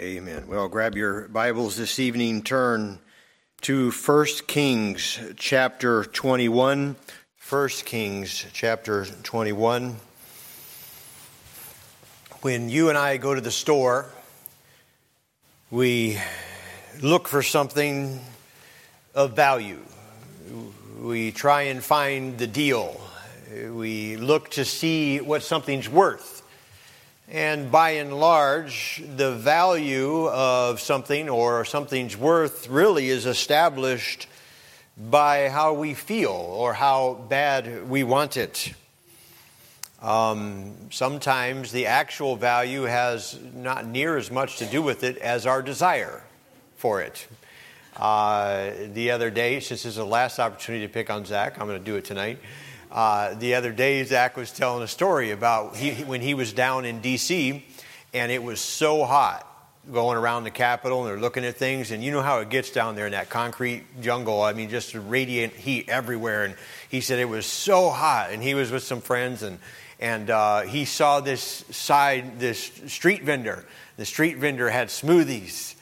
Amen. Well, grab your Bibles this evening, turn to 1 Kings chapter 21. 1 Kings chapter 21. When you and I go to the store, we look for something of value. We try and find the deal. We look to see what something's worth. And by and large, the value of something or something's worth really is established by how we feel or how bad we want it. Um, sometimes the actual value has not near as much to do with it as our desire for it. Uh, the other day, since this is the last opportunity to pick on Zach, I'm going to do it tonight. Uh, the other day, Zach was telling a story about he, when he was down in D.C. and it was so hot going around the Capitol and they're looking at things. And you know how it gets down there in that concrete jungle. I mean, just radiant heat everywhere. And he said it was so hot. And he was with some friends and, and uh, he saw this side, this street vendor. The street vendor had smoothies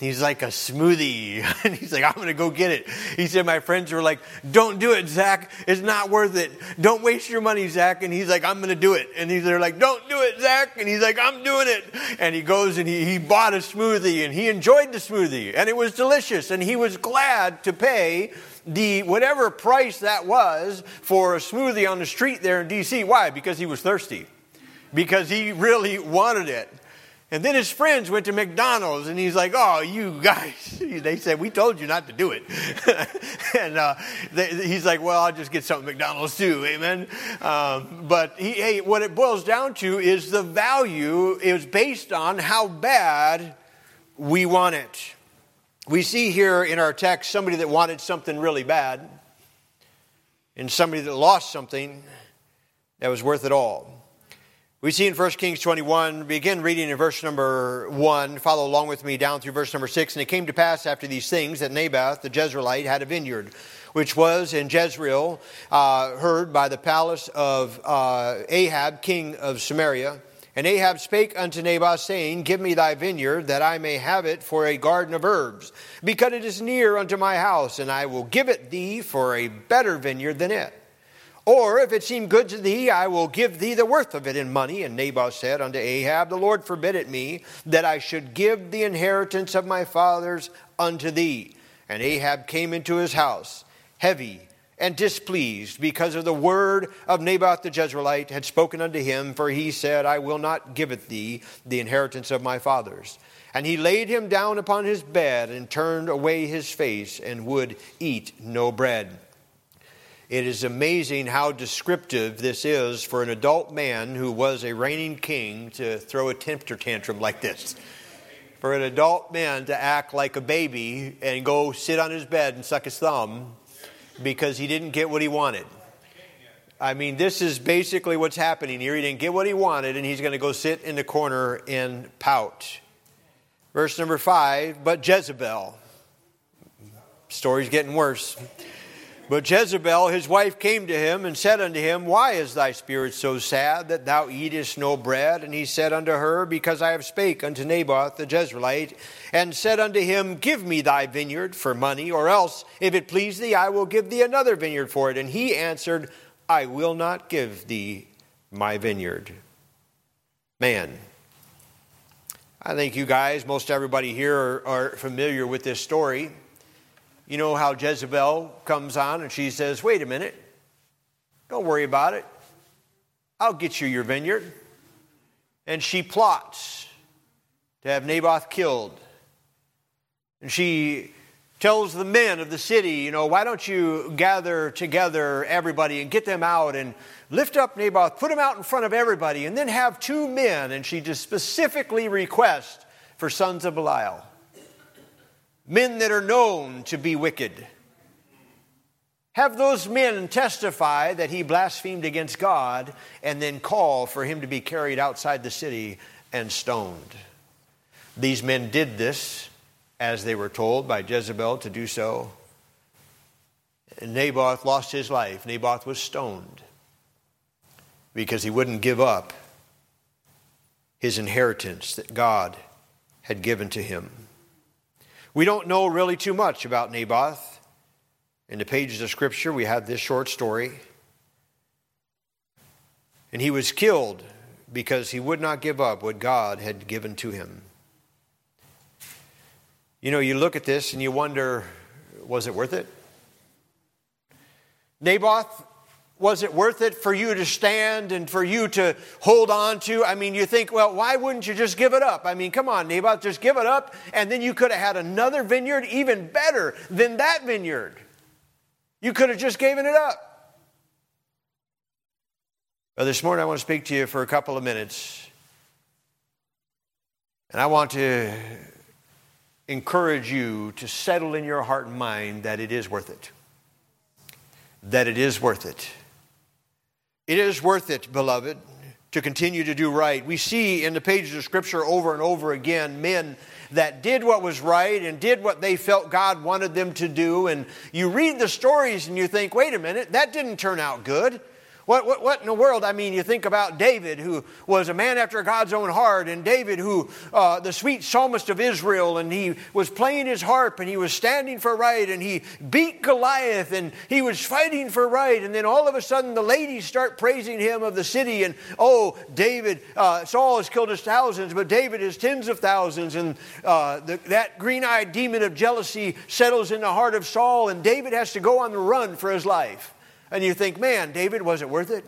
He's like a smoothie. And he's like, I'm going to go get it. He said, My friends were like, Don't do it, Zach. It's not worth it. Don't waste your money, Zach. And he's like, I'm going to do it. And he's, they're like, Don't do it, Zach. And he's like, I'm doing it. And he goes and he, he bought a smoothie and he enjoyed the smoothie. And it was delicious. And he was glad to pay the whatever price that was for a smoothie on the street there in D.C. Why? Because he was thirsty. Because he really wanted it. And then his friends went to McDonald's, and he's like, "Oh, you guys!" They said, "We told you not to do it." and uh, they, he's like, "Well, I'll just get something McDonald's too, amen." Um, but he, hey, what it boils down to is the value is based on how bad we want it. We see here in our text somebody that wanted something really bad, and somebody that lost something that was worth it all. We see in 1 Kings 21, begin reading in verse number 1, follow along with me down through verse number 6. And it came to pass after these things that Naboth the Jezreelite had a vineyard, which was in Jezreel, uh, heard by the palace of uh, Ahab, king of Samaria. And Ahab spake unto Naboth, saying, Give me thy vineyard, that I may have it for a garden of herbs, because it is near unto my house, and I will give it thee for a better vineyard than it. Or if it seem good to thee, I will give thee the worth of it in money. And Naboth said unto Ahab, The Lord forbid it me that I should give the inheritance of my fathers unto thee. And Ahab came into his house, heavy and displeased, because of the word of Naboth the Jezreelite had spoken unto him, for he said, I will not give it thee the inheritance of my fathers. And he laid him down upon his bed and turned away his face and would eat no bread. It is amazing how descriptive this is for an adult man who was a reigning king to throw a temper tantrum like this. For an adult man to act like a baby and go sit on his bed and suck his thumb because he didn't get what he wanted. I mean, this is basically what's happening here. He didn't get what he wanted, and he's going to go sit in the corner and pout. Verse number five, but Jezebel. Story's getting worse. But Jezebel, his wife, came to him and said unto him, Why is thy spirit so sad that thou eatest no bread? And he said unto her, Because I have spake unto Naboth the Jezreelite, and said unto him, Give me thy vineyard for money, or else, if it please thee, I will give thee another vineyard for it. And he answered, I will not give thee my vineyard. Man, I think you guys, most everybody here, are, are familiar with this story. You know how Jezebel comes on and she says, Wait a minute, don't worry about it. I'll get you your vineyard. And she plots to have Naboth killed. And she tells the men of the city, you know, why don't you gather together everybody and get them out and lift up Naboth, put him out in front of everybody, and then have two men. And she just specifically requests for sons of Belial men that are known to be wicked. Have those men testify that he blasphemed against God and then call for him to be carried outside the city and stoned. These men did this as they were told by Jezebel to do so. Naboth lost his life. Naboth was stoned because he wouldn't give up his inheritance that God had given to him. We don't know really too much about Naboth. In the pages of Scripture, we have this short story. And he was killed because he would not give up what God had given to him. You know, you look at this and you wonder was it worth it? Naboth, was it worth it for you to stand and for you to hold on to? I mean, you think, well, why wouldn't you just give it up? I mean, come on, Naboth, just give it up, and then you could have had another vineyard even better than that vineyard. You could have just given it up. Well, this morning I want to speak to you for a couple of minutes. And I want to encourage you to settle in your heart and mind that it is worth it. That it is worth it. It is worth it, beloved, to continue to do right. We see in the pages of Scripture over and over again men that did what was right and did what they felt God wanted them to do. And you read the stories and you think, wait a minute, that didn't turn out good. What, what, what in the world? I mean, you think about David, who was a man after God's own heart, and David, who, uh, the sweet psalmist of Israel, and he was playing his harp, and he was standing for right, and he beat Goliath, and he was fighting for right, and then all of a sudden the ladies start praising him of the city, and oh, David, uh, Saul has killed his thousands, but David is tens of thousands, and uh, the, that green eyed demon of jealousy settles in the heart of Saul, and David has to go on the run for his life. And you think, man, David, was it worth it?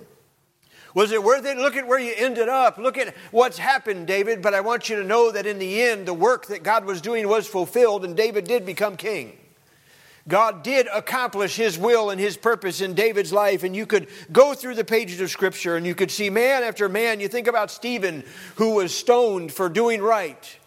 Was it worth it? Look at where you ended up. Look at what's happened, David. But I want you to know that in the end, the work that God was doing was fulfilled, and David did become king. God did accomplish his will and his purpose in David's life. And you could go through the pages of Scripture and you could see man after man. You think about Stephen, who was stoned for doing right.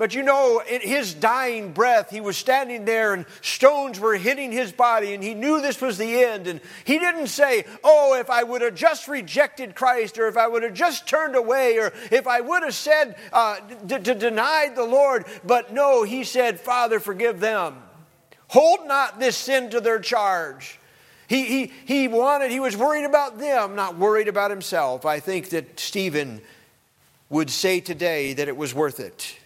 But you know, in his dying breath, he was standing there and stones were hitting his body, and he knew this was the end. And he didn't say, Oh, if I would have just rejected Christ, or if I would have just turned away, or if I would have said uh, to deny the Lord. But no, he said, Father, forgive them. Hold not this sin to their charge. He, he, he wanted, he was worried about them, not worried about himself. I think that Stephen would say today that it was worth it.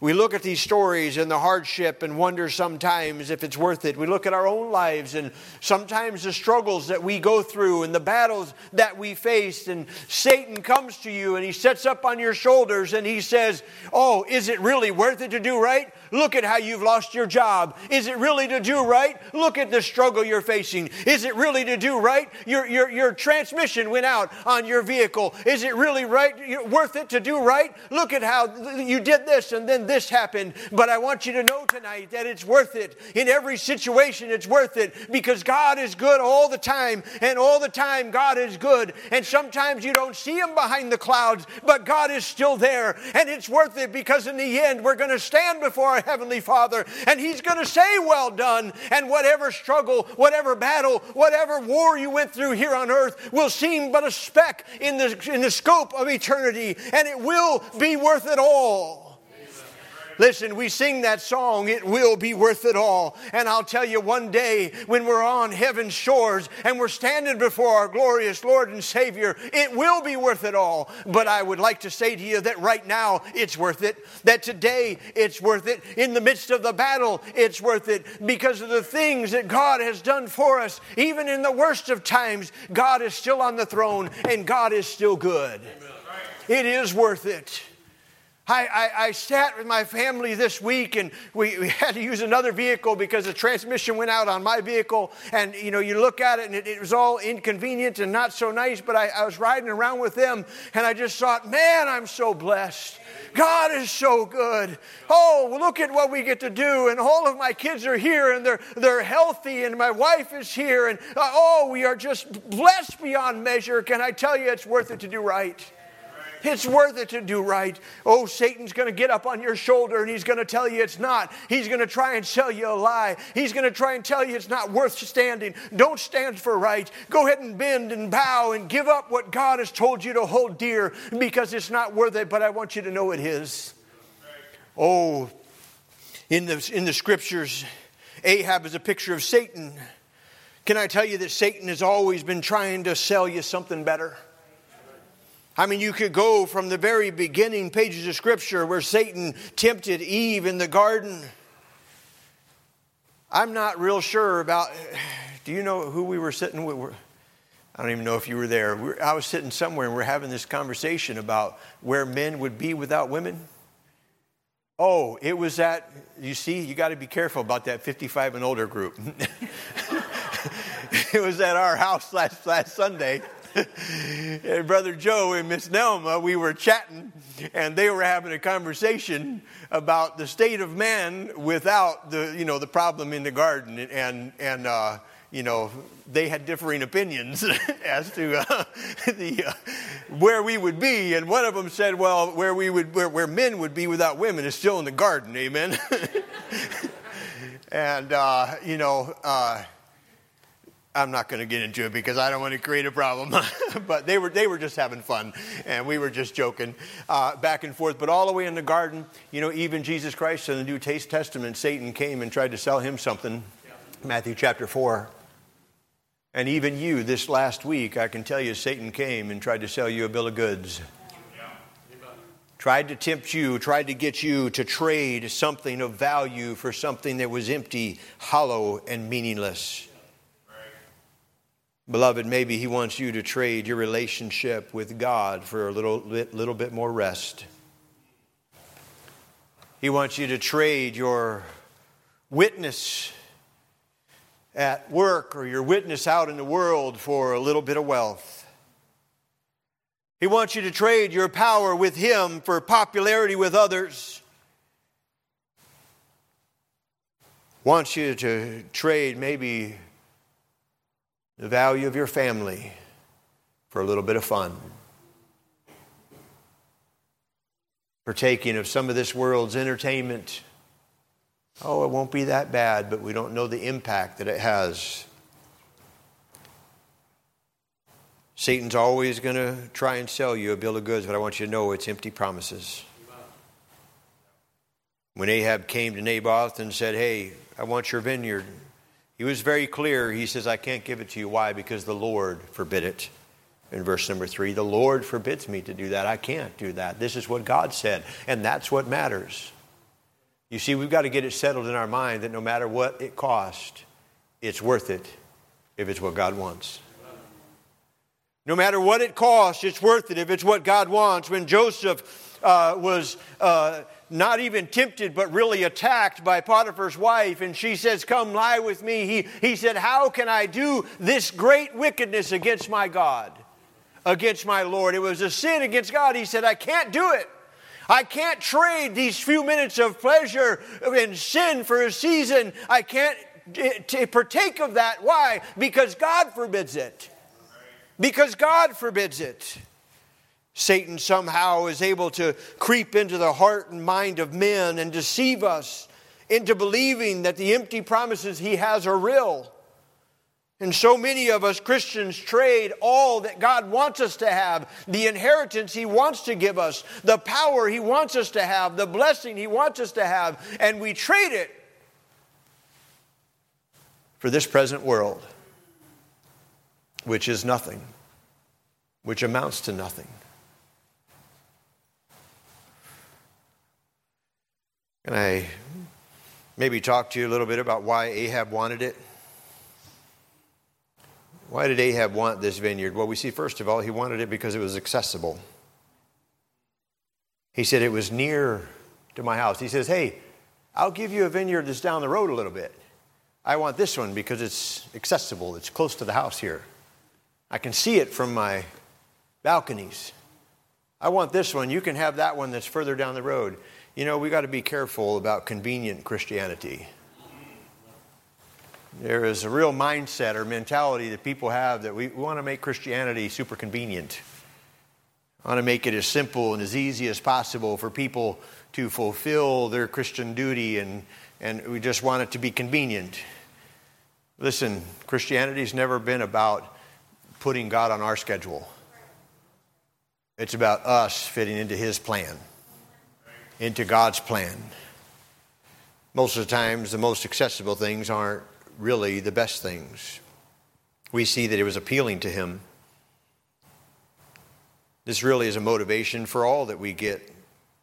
We look at these stories and the hardship and wonder sometimes if it's worth it. We look at our own lives and sometimes the struggles that we go through and the battles that we face. And Satan comes to you and he sets up on your shoulders and he says, Oh, is it really worth it to do right? Look at how you've lost your job. Is it really to do right? Look at the struggle you're facing. Is it really to do right? Your, your, your transmission went out on your vehicle. Is it really right? Worth it to do right? Look at how you did this and then this happened. But I want you to know tonight that it's worth it. In every situation, it's worth it because God is good all the time. And all the time, God is good. And sometimes you don't see Him behind the clouds, but God is still there. And it's worth it because in the end, we're going to stand before Heavenly Father, and He's going to say, Well done. And whatever struggle, whatever battle, whatever war you went through here on earth will seem but a speck in the, in the scope of eternity, and it will be worth it all. Listen, we sing that song, it will be worth it all. And I'll tell you one day when we're on heaven's shores and we're standing before our glorious Lord and Savior, it will be worth it all. But I would like to say to you that right now it's worth it, that today it's worth it, in the midst of the battle it's worth it because of the things that God has done for us. Even in the worst of times, God is still on the throne and God is still good. It is worth it. I, I, I, sat with my family this week and we, we, had to use another vehicle because the transmission went out on my vehicle. And you know, you look at it and it, it was all inconvenient and not so nice, but I, I was riding around with them and I just thought, man, I'm so blessed. God is so good. Oh, look at what we get to do. And all of my kids are here and they're, they're healthy and my wife is here. And uh, oh, we are just blessed beyond measure. Can I tell you it's worth it to do right? It's worth it to do right. Oh, Satan's going to get up on your shoulder and he's going to tell you it's not. He's going to try and sell you a lie. He's going to try and tell you it's not worth standing. Don't stand for right. Go ahead and bend and bow and give up what God has told you to hold dear because it's not worth it, but I want you to know it is. Oh, in the, in the scriptures, Ahab is a picture of Satan. Can I tell you that Satan has always been trying to sell you something better? I mean, you could go from the very beginning pages of Scripture where Satan tempted Eve in the garden. I'm not real sure about. Do you know who we were sitting with? I don't even know if you were there. I was sitting somewhere and we're having this conversation about where men would be without women. Oh, it was that, you see, you got to be careful about that 55 and older group. it was at our house last, last Sunday. and Brother Joe and Miss Nelma, we were chatting, and they were having a conversation about the state of man without the, you know, the problem in the garden. And, and uh, you know, they had differing opinions as to uh, the, uh, where we would be. And one of them said, well, where, we would, where, where men would be without women is still in the garden. Amen. and, uh, you know, uh, I'm not going to get into it because I don't want to create a problem. but they were, they were just having fun, and we were just joking uh, back and forth. But all the way in the garden, you know, even Jesus Christ in the New Testament, Satan came and tried to sell him something. Matthew chapter 4. And even you, this last week, I can tell you, Satan came and tried to sell you a bill of goods. Tried to tempt you, tried to get you to trade something of value for something that was empty, hollow, and meaningless. Beloved, maybe He wants you to trade your relationship with God for a little bit, little bit more rest. He wants you to trade your witness at work or your witness out in the world for a little bit of wealth. He wants you to trade your power with Him for popularity with others. Wants you to trade maybe the value of your family for a little bit of fun. Partaking of some of this world's entertainment. Oh, it won't be that bad, but we don't know the impact that it has. Satan's always going to try and sell you a bill of goods, but I want you to know it's empty promises. When Ahab came to Naboth and said, Hey, I want your vineyard, he was very clear. He says, I can't give it to you. Why? Because the Lord forbid it. In verse number three, the Lord forbids me to do that. I can't do that. This is what God said, and that's what matters. You see, we've got to get it settled in our mind that no matter what it costs, it's worth it if it's what God wants. No matter what it costs, it's worth it if it's what God wants. When Joseph uh, was. Uh, not even tempted, but really attacked by Potiphar's wife. And she says, Come lie with me. He, he said, How can I do this great wickedness against my God, against my Lord? It was a sin against God. He said, I can't do it. I can't trade these few minutes of pleasure and sin for a season. I can't eh, t- partake of that. Why? Because God forbids it. Because God forbids it. Satan somehow is able to creep into the heart and mind of men and deceive us into believing that the empty promises he has are real. And so many of us Christians trade all that God wants us to have the inheritance He wants to give us, the power He wants us to have, the blessing He wants us to have, and we trade it for this present world, which is nothing, which amounts to nothing. I maybe talk to you a little bit about why Ahab wanted it? Why did Ahab want this vineyard? Well, we see, first of all, he wanted it because it was accessible. He said, It was near to my house. He says, Hey, I'll give you a vineyard that's down the road a little bit. I want this one because it's accessible, it's close to the house here. I can see it from my balconies. I want this one. You can have that one that's further down the road. You know, we got to be careful about convenient Christianity. There is a real mindset or mentality that people have that we, we want to make Christianity super convenient. I want to make it as simple and as easy as possible for people to fulfill their Christian duty, and, and we just want it to be convenient. Listen, Christianity's never been about putting God on our schedule, it's about us fitting into His plan into God's plan. Most of the times, the most accessible things aren't really the best things. We see that it was appealing to him. This really is a motivation for all that we get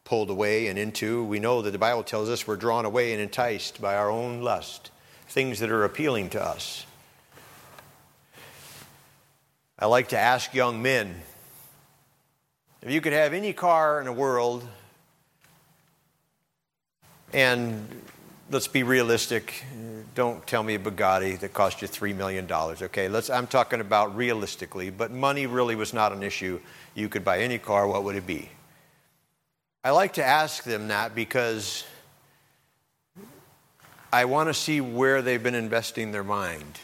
pulled away and into. We know that the Bible tells us we're drawn away and enticed by our own lust, things that are appealing to us. I like to ask young men if you could have any car in the world, and let's be realistic, don't tell me a Bugatti that cost you $3 million, okay? Let's, I'm talking about realistically, but money really was not an issue. You could buy any car, what would it be? I like to ask them that because I want to see where they've been investing their mind.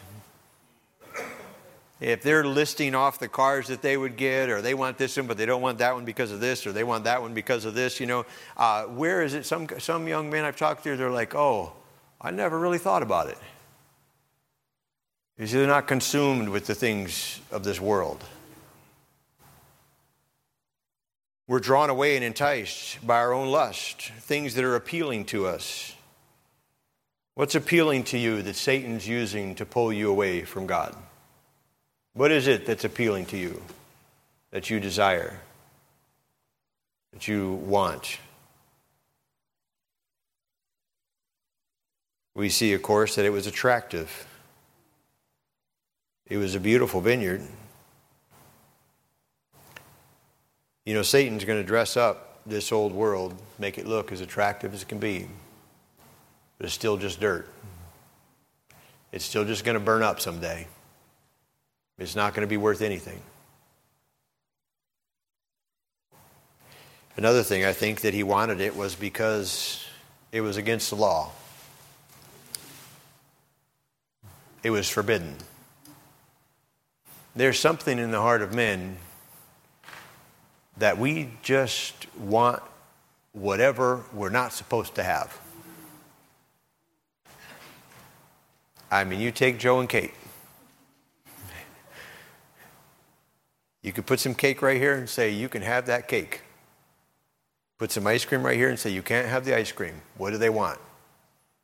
If they're listing off the cars that they would get, or they want this one, but they don't want that one because of this, or they want that one because of this, you know, uh, where is it? Some, some young men I've talked to, they're like, oh, I never really thought about it. You see, they're not consumed with the things of this world. We're drawn away and enticed by our own lust, things that are appealing to us. What's appealing to you that Satan's using to pull you away from God? What is it that's appealing to you, that you desire, that you want? We see, of course, that it was attractive. It was a beautiful vineyard. You know, Satan's going to dress up this old world, make it look as attractive as it can be, but it's still just dirt. It's still just going to burn up someday. It's not going to be worth anything. Another thing I think that he wanted it was because it was against the law. It was forbidden. There's something in the heart of men that we just want whatever we're not supposed to have. I mean, you take Joe and Kate. Could put some cake right here and say, You can have that cake. Put some ice cream right here and say, You can't have the ice cream. What do they want?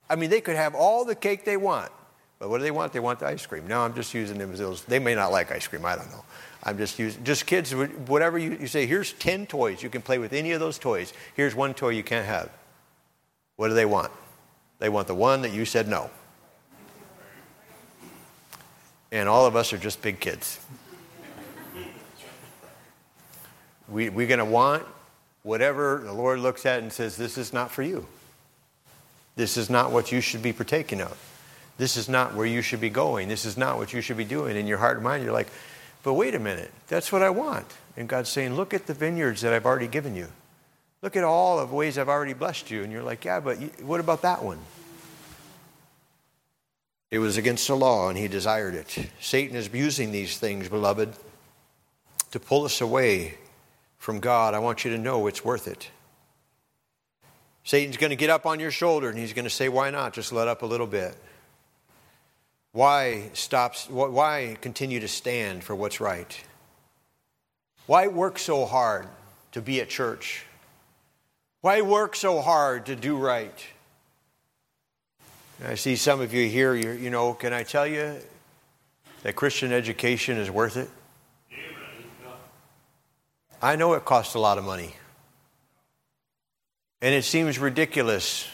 I mean, they could have all the cake they want, but what do they want? They want the ice cream. Now I'm just using them as. They may not like ice cream. I don't know. I'm just using, just kids, whatever you, you say, here's 10 toys. You can play with any of those toys. Here's one toy you can't have. What do they want? They want the one that you said no. And all of us are just big kids. We, we're going to want whatever the Lord looks at and says, This is not for you. This is not what you should be partaking of. This is not where you should be going. This is not what you should be doing. In your heart and mind, you're like, but wait a minute, that's what I want. And God's saying, look at the vineyards that I've already given you. Look at all of the ways I've already blessed you. And you're like, yeah, but what about that one? It was against the law, and he desired it. Satan is using these things, beloved, to pull us away from God. I want you to know it's worth it. Satan's going to get up on your shoulder, and he's going to say, why not? Just let up a little bit. Why stops why continue to stand for what's right? Why work so hard to be at church? Why work so hard to do right? I see some of you here, you know, can I tell you that Christian education is worth it? I know it costs a lot of money. And it seems ridiculous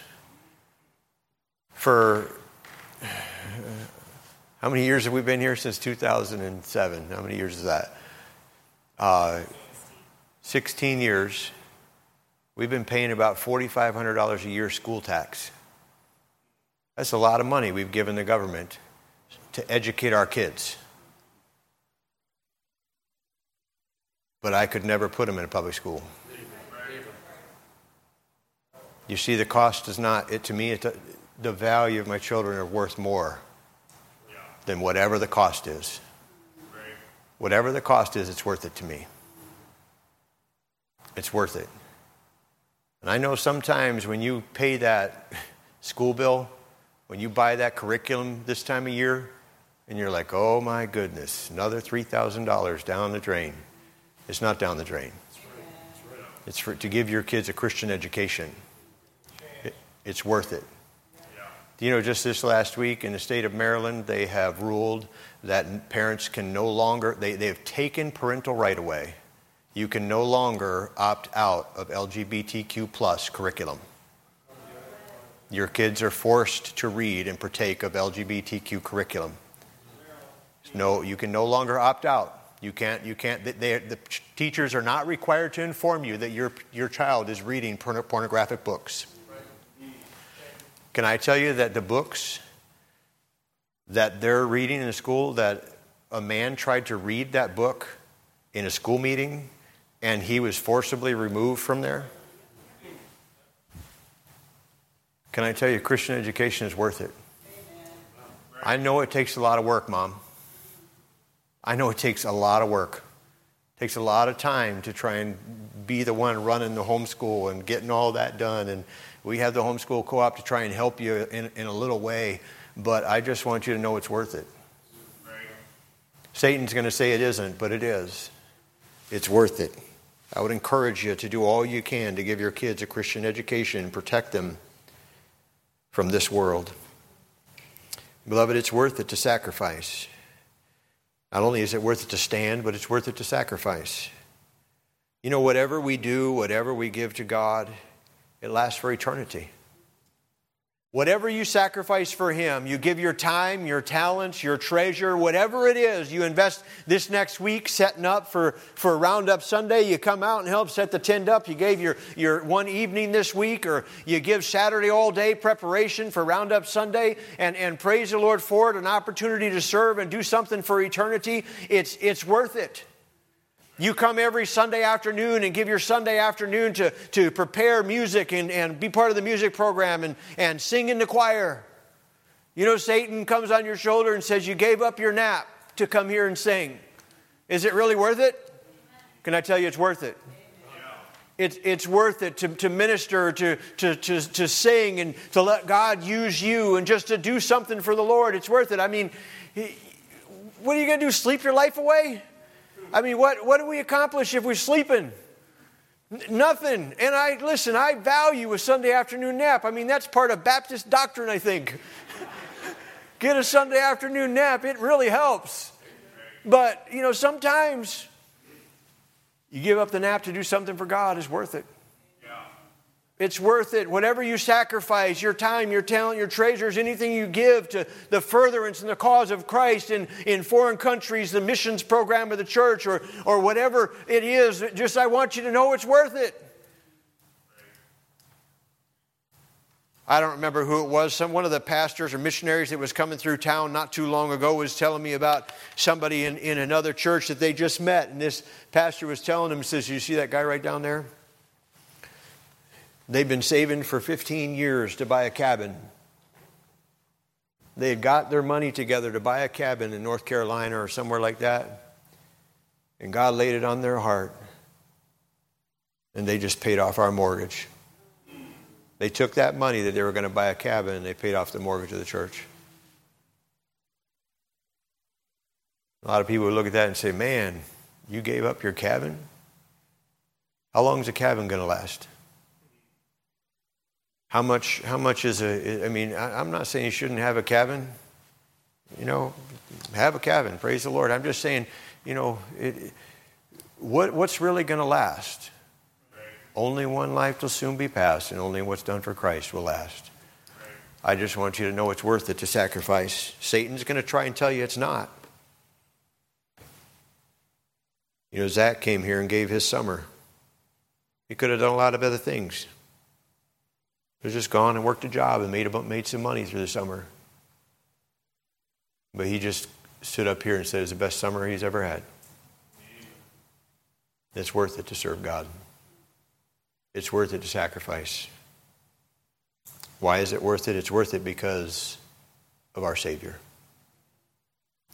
for how many years have we been here? Since 2007. How many years is that? Uh, 16 years. We've been paying about $4,500 a year school tax. That's a lot of money we've given the government to educate our kids. But I could never put them in a public school. You see, the cost is not, it, to me, it, the value of my children are worth more than whatever the cost is, whatever the cost is, it's worth it to me. It's worth it. And I know sometimes when you pay that school bill, when you buy that curriculum this time of year, and you're like, oh my goodness, another $3,000 down the drain. It's not down the drain. It's for, to give your kids a Christian education. It, it's worth it. Do you know, just this last week in the state of Maryland, they have ruled that parents can no longer, they, they have taken parental right away. you can no longer opt out of LGBTQ plus curriculum. Your kids are forced to read and partake of LGBTQ curriculum. No, you can no longer opt out. You can't, you can't, they, the teachers are not required to inform you that your, your child is reading pornographic books. Can I tell you that the books that they're reading in school, that a man tried to read that book in a school meeting and he was forcibly removed from there? Can I tell you, Christian education is worth it? I know it takes a lot of work, Mom. I know it takes a lot of work. It takes a lot of time to try and be the one running the homeschool and getting all that done. And we have the homeschool co op to try and help you in, in a little way. But I just want you to know it's worth it. Satan's going to say it isn't, but it is. It's worth it. I would encourage you to do all you can to give your kids a Christian education and protect them from this world. Beloved, it's worth it to sacrifice. Not only is it worth it to stand, but it's worth it to sacrifice. You know, whatever we do, whatever we give to God, it lasts for eternity. Whatever you sacrifice for Him, you give your time, your talents, your treasure, whatever it is, you invest this next week setting up for, for Roundup Sunday. You come out and help set the tent up. You gave your, your one evening this week, or you give Saturday all day preparation for Roundup Sunday, and, and praise the Lord for it, an opportunity to serve and do something for eternity. It's, it's worth it. You come every Sunday afternoon and give your Sunday afternoon to, to prepare music and, and be part of the music program and, and sing in the choir. You know, Satan comes on your shoulder and says, You gave up your nap to come here and sing. Is it really worth it? Can I tell you it's worth it? It's, it's worth it to, to minister, to, to, to, to sing, and to let God use you and just to do something for the Lord. It's worth it. I mean, what are you going to do? Sleep your life away? I mean, what, what do we accomplish if we're sleeping? N- nothing. And I, listen, I value a Sunday afternoon nap. I mean, that's part of Baptist doctrine, I think. Get a Sunday afternoon nap, it really helps. But, you know, sometimes you give up the nap to do something for God is worth it. It's worth it. Whatever you sacrifice, your time, your talent, your treasures, anything you give to the furtherance and the cause of Christ in, in foreign countries, the missions program of the church, or, or whatever it is, just I want you to know it's worth it. I don't remember who it was. Some one of the pastors or missionaries that was coming through town not too long ago was telling me about somebody in, in another church that they just met. And this pastor was telling him, says, You see that guy right down there? They'd been saving for 15 years to buy a cabin. They had got their money together to buy a cabin in North Carolina or somewhere like that. And God laid it on their heart. And they just paid off our mortgage. They took that money that they were going to buy a cabin and they paid off the mortgage of the church. A lot of people would look at that and say, Man, you gave up your cabin? How long is a cabin going to last? How much, how much is a, I mean, I'm not saying you shouldn't have a cabin. You know, have a cabin. Praise the Lord. I'm just saying, you know, it, what, what's really going to last? Only one life will soon be passed, and only what's done for Christ will last. I just want you to know it's worth it to sacrifice. Satan's going to try and tell you it's not. You know, Zach came here and gave his summer. He could have done a lot of other things. He's just gone and worked a job and made, made some money through the summer. But he just stood up here and said it's the best summer he's ever had. It's worth it to serve God. It's worth it to sacrifice. Why is it worth it? It's worth it because of our Savior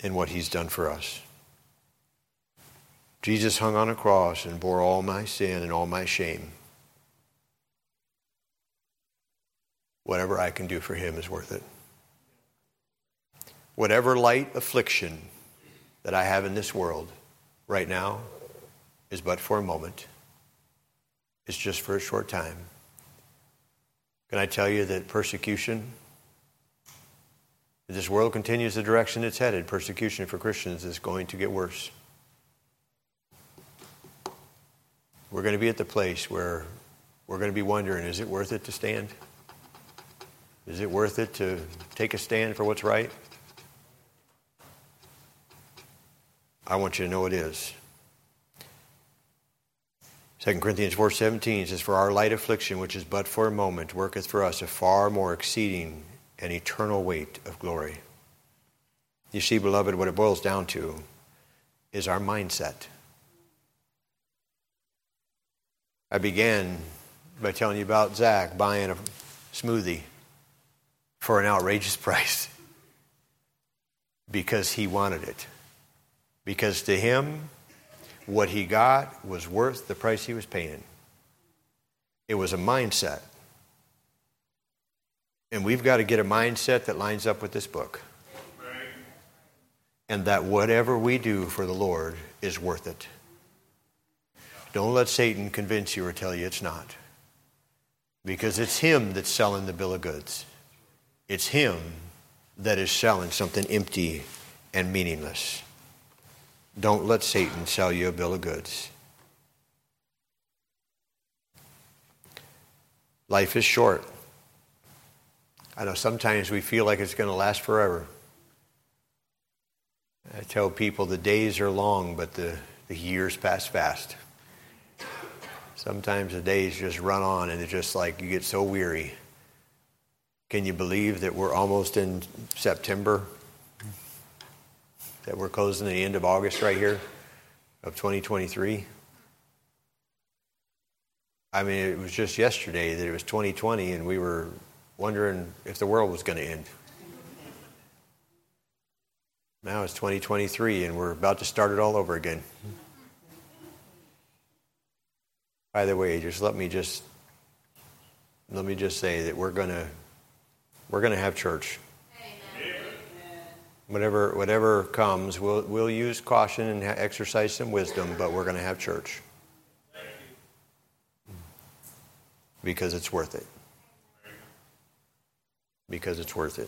and what He's done for us. Jesus hung on a cross and bore all my sin and all my shame. Whatever I can do for him is worth it. Whatever light affliction that I have in this world right now is but for a moment, it's just for a short time. Can I tell you that persecution, if this world continues the direction it's headed, persecution for Christians is going to get worse. we're going to be at the place where we're going to be wondering is it worth it to stand? Is it worth it to take a stand for what's right? I want you to know it is. 2 Corinthians 4.17 says, For our light affliction, which is but for a moment, worketh for us a far more exceeding and eternal weight of glory. You see, beloved, what it boils down to is our mindset. I began by telling you about Zach buying a smoothie for an outrageous price because he wanted it. Because to him, what he got was worth the price he was paying. It was a mindset. And we've got to get a mindset that lines up with this book. And that whatever we do for the Lord is worth it. Don't let Satan convince you or tell you it's not. Because it's him that's selling the bill of goods. It's him that is selling something empty and meaningless. Don't let Satan sell you a bill of goods. Life is short. I know sometimes we feel like it's going to last forever. I tell people the days are long, but the, the years pass fast. Sometimes the days just run on and it's just like you get so weary. Can you believe that we're almost in September? That we're closing the end of August right here of 2023? I mean, it was just yesterday that it was 2020 and we were wondering if the world was going to end. Now it's 2023 and we're about to start it all over again. By the way, just let me just let me just say that we're going to we're going to have church. Amen. Whatever whatever comes, we'll we'll use caution and exercise some wisdom, but we're going to have church. Because it's worth it. Because it's worth it.